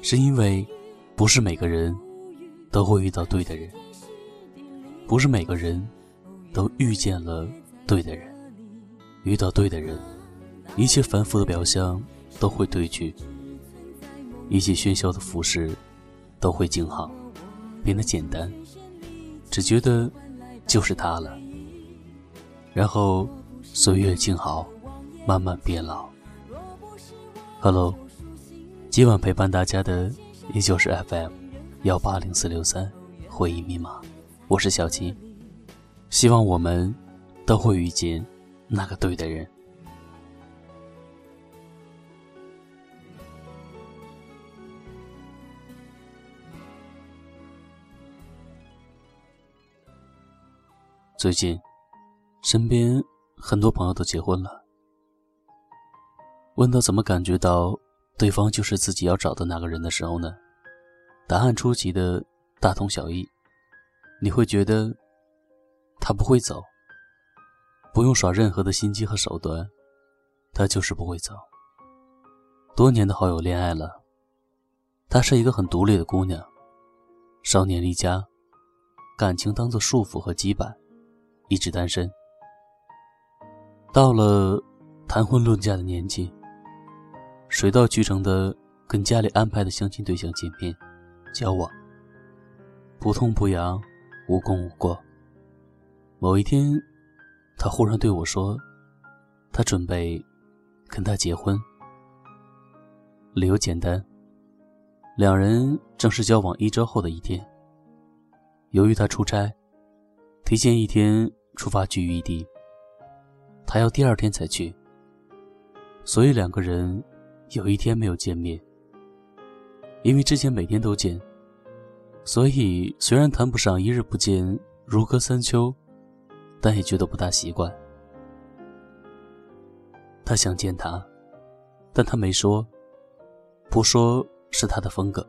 是因为不是每个人都会遇到对的人，不是每个人都遇见了对的人，遇到对的人，一切繁复的表象都会褪去，一切喧嚣的服饰都会静好，变得简单，只觉得就是他了，然后。岁月静好，慢慢变老。Hello，今晚陪伴大家的依旧是 FM 幺八零四六三回忆密码，我是小七。希望我们都会遇见那个对的人。最近，身边。很多朋友都结婚了，问到怎么感觉到对方就是自己要找的那个人的时候呢？答案出奇的大同小异。你会觉得他不会走，不用耍任何的心机和手段，他就是不会走。多年的好友恋爱了，她是一个很独立的姑娘，少年离家，感情当做束缚和羁绊，一直单身。到了谈婚论嫁的年纪，水到渠成的跟家里安排的相亲对象见面、交往，不痛不痒，无功无过。某一天，他忽然对我说：“他准备跟他结婚。”理由简单，两人正式交往一周后的一天，由于他出差，提前一天出发去异地。他要第二天才去，所以两个人有一天没有见面。因为之前每天都见，所以虽然谈不上一日不见如隔三秋，但也觉得不大习惯。他想见他，但他没说，不说是他的风格。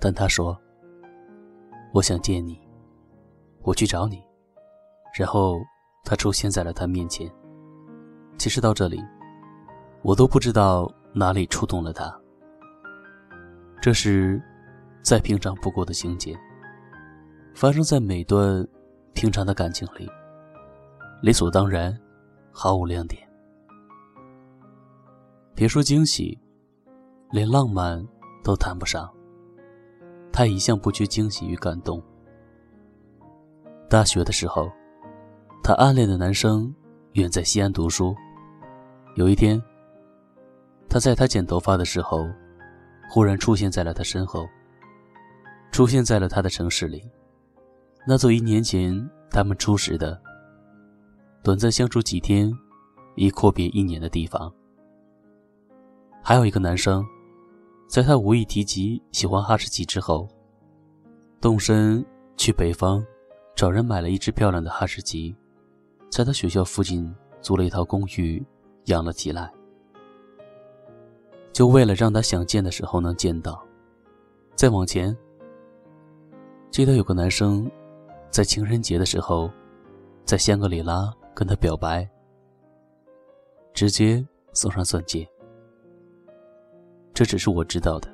但他说：“我想见你，我去找你。”然后。他出现在了他面前。其实到这里，我都不知道哪里触动了他。这是再平常不过的情节，发生在每段平常的感情里，理所当然，毫无亮点。别说惊喜，连浪漫都谈不上。他一向不缺惊喜与感动。大学的时候。他暗恋的男生远在西安读书。有一天，他在他剪头发的时候，忽然出现在了他身后，出现在了他的城市里，那座一年前他们初识的、短暂相处几天，已阔别一年的地方。还有一个男生，在他无意提及喜欢哈士奇之后，动身去北方，找人买了一只漂亮的哈士奇。在他学校附近租了一套公寓，养了起来，就为了让他想见的时候能见到。再往前，记得有个男生，在情人节的时候，在香格里拉跟他表白，直接送上钻戒。这只是我知道的，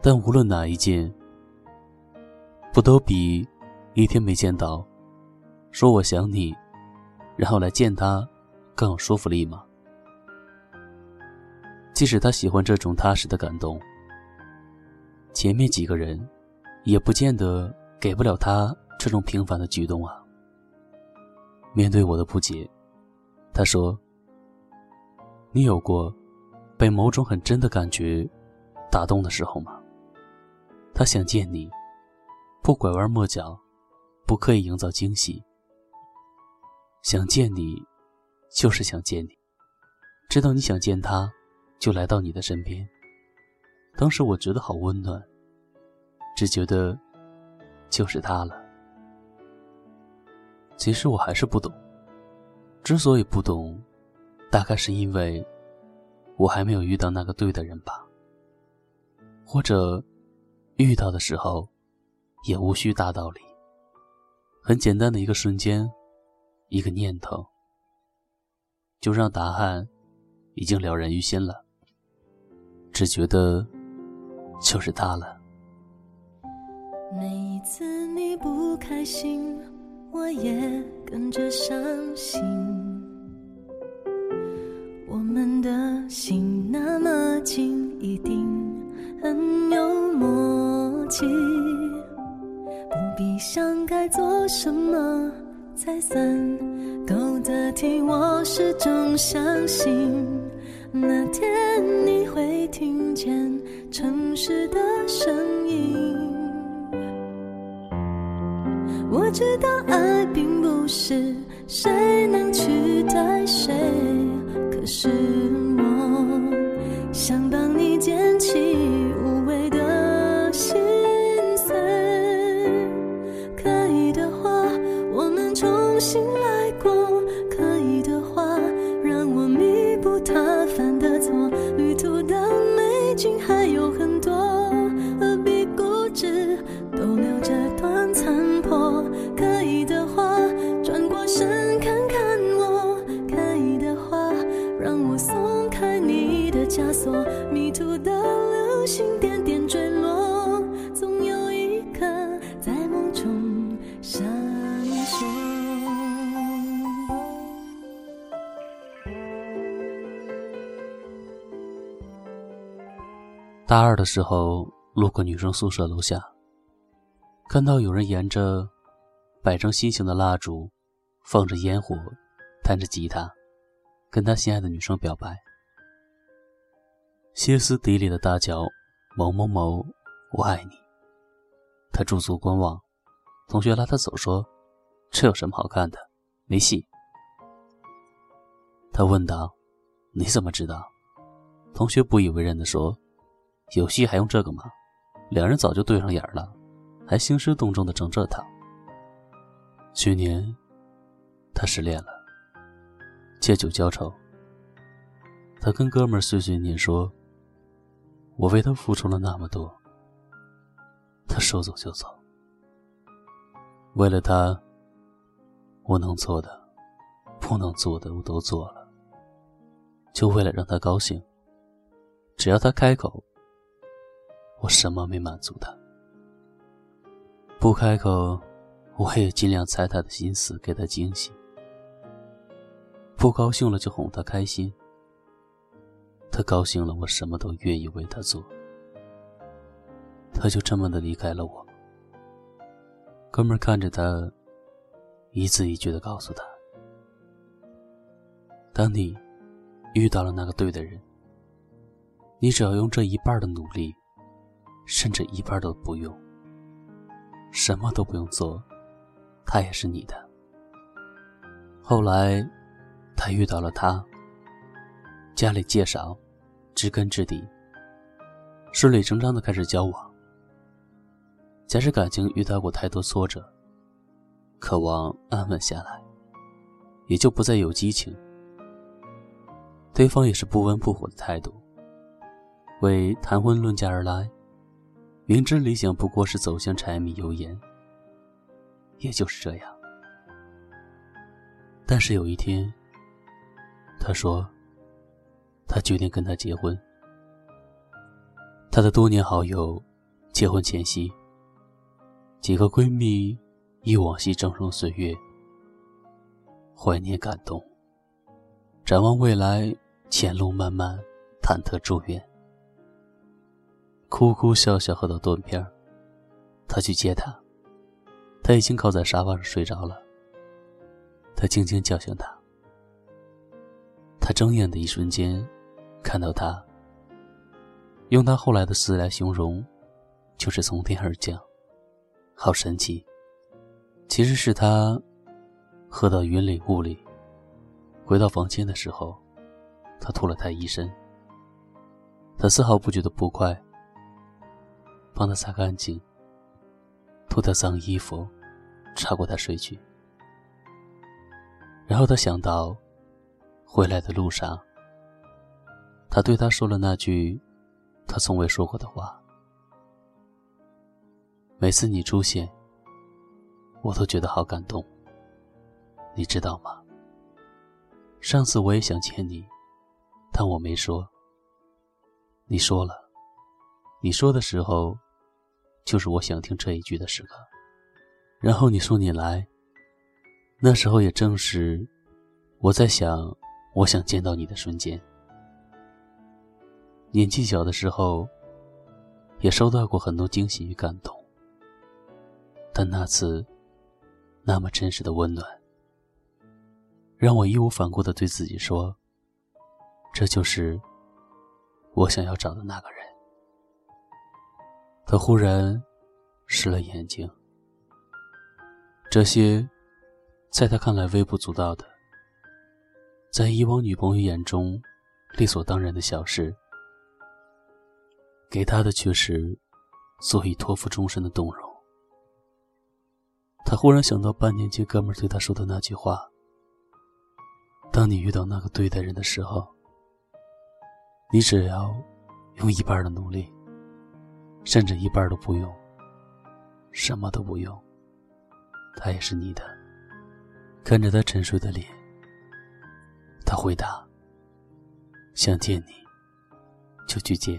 但无论哪一件，不都比一天没见到，说我想你。然后来见他，更有说服力吗？即使他喜欢这种踏实的感动，前面几个人，也不见得给不了他这种平凡的举动啊。面对我的不解，他说：“你有过被某种很真的感觉打动的时候吗？”他想见你，不拐弯抹角，不刻意营造惊喜。想见你，就是想见你。知道你想见他，就来到你的身边。当时我觉得好温暖，只觉得就是他了。其实我还是不懂，之所以不懂，大概是因为我还没有遇到那个对的人吧，或者遇到的时候也无需大道理，很简单的一个瞬间，一个念头，就让答案已经了然于心了，只觉得。就是他了。每一次你不开心，我也跟着伤心。我们的心那么近，一定很有默契。不必想该做什么才算够得体，我始终相信那天你会听见。城市的声音，我知道爱并不是谁能去做迷途的流星点点坠落，总有一颗在梦中大二的时候，路过女生宿舍楼下，看到有人沿着摆成心形的蜡烛，放着烟火，弹着吉他，跟他心爱的女生表白。歇斯底里的大叫：“某某某，我爱你！”他驻足观望，同学拉他走说：“这有什么好看的？没戏。”他问道：“你怎么知道？”同学不以为然地说。有戏还用这个吗？两人早就对上眼了，还兴师动众的整这套。去年，他失恋了，借酒浇愁。他跟哥们碎碎念说：“我为他付出了那么多，他说走就走。为了他，我能做的，不能做的我都做了，就为了让他高兴。只要他开口。”我什么没满足他？不开口，我也尽量猜他的心思，给他惊喜。不高兴了就哄他开心。他高兴了，我什么都愿意为他做。他就这么的离开了我。哥们看着他，一字一句的告诉他：当你遇到了那个对的人，你只要用这一半的努力。甚至一半都不用，什么都不用做，他也是你的。后来，他遇到了他，家里介绍，知根知底，顺理成章的开始交往。假使感情遇到过太多挫折，渴望安稳下来，也就不再有激情。对方也是不温不火的态度，为谈婚论嫁而来。明知理想不过是走向柴米油盐，也就是这样。但是有一天，他说，他决定跟他结婚。他的多年好友，结婚前夕，几个闺蜜忆往昔峥嵘岁月，怀念感动，展望未来，前路漫漫，忐忑祝愿。哭哭笑笑喝到断片他去接她，她已经靠在沙发上睡着了。他轻轻叫醒他，他睁眼的一瞬间，看到他，用他后来的词来形容，就是从天而降，好神奇。其实是他喝到云里雾里，回到房间的时候，他吐了他一身。他丝毫不觉得不快。帮他擦干净，脱掉脏衣服，擦过他睡去。然后他想到，回来的路上，他对他说了那句他从未说过的话：“每次你出现，我都觉得好感动。你知道吗？上次我也想见你，但我没说。你说了，你说的时候。”就是我想听这一句的时刻，然后你说你来，那时候也正是我在想我想见到你的瞬间。年纪小的时候，也收到过很多惊喜与感动，但那次那么真实的温暖，让我义无反顾的对自己说：“这就是我想要找的那个人。”他忽然湿了眼睛。这些，在他看来微不足道的，在以往女朋友眼中理所当然的小事，给他的却是足以托付终身的动容。他忽然想到半年前哥们对他说的那句话：“当你遇到那个对的人的时候，你只要用一半的努力。”甚至一半都不用，什么都不用，他也是你的。看着他沉睡的脸，他回答：“想见你，就去见，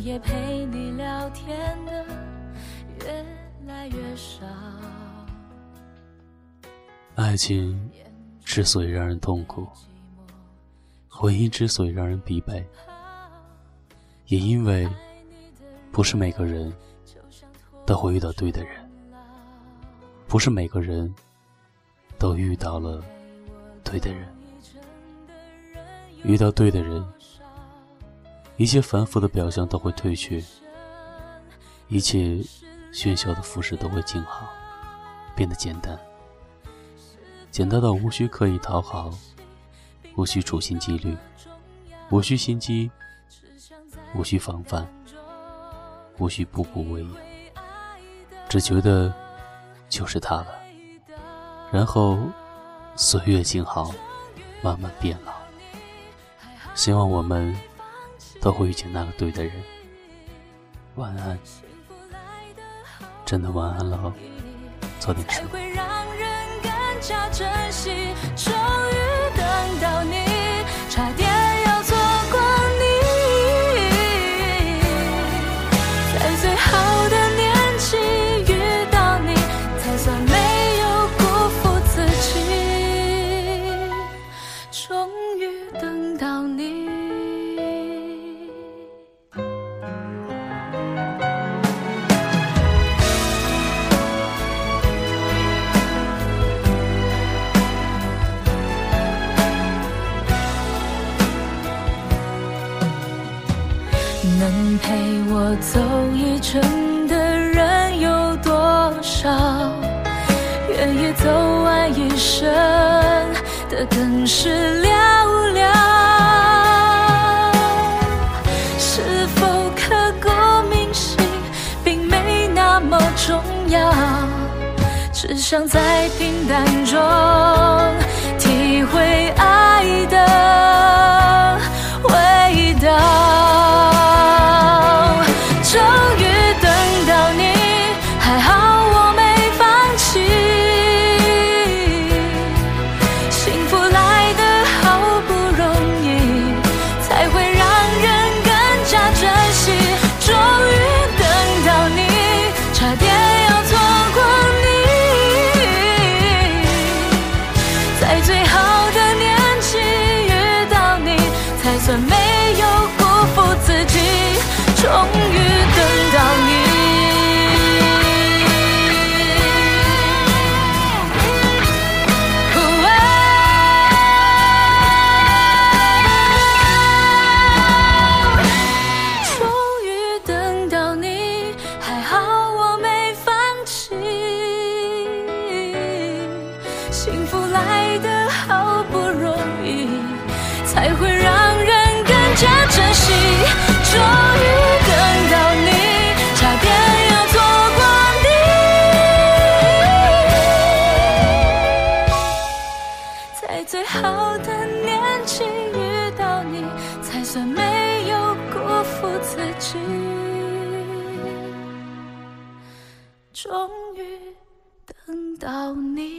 夜陪你聊天的越来越少。爱情。之所以让人痛苦，婚姻之所以让人疲惫，也因为不是每个人都会遇到对的人，不是每个人都遇到了对的人。遇到对的人，一切繁复的表象都会褪去，一切喧嚣的服饰都会静好，变得简单。简单到无需刻意讨好，无需处心积虑，无需心机，无需防范，无需步步为营，只觉得就是他了。然后岁月静好，慢慢变老。希望我们都会遇见那个对的人。晚安，真的晚安了，早点睡。想在平淡中体会爱的终于等到你。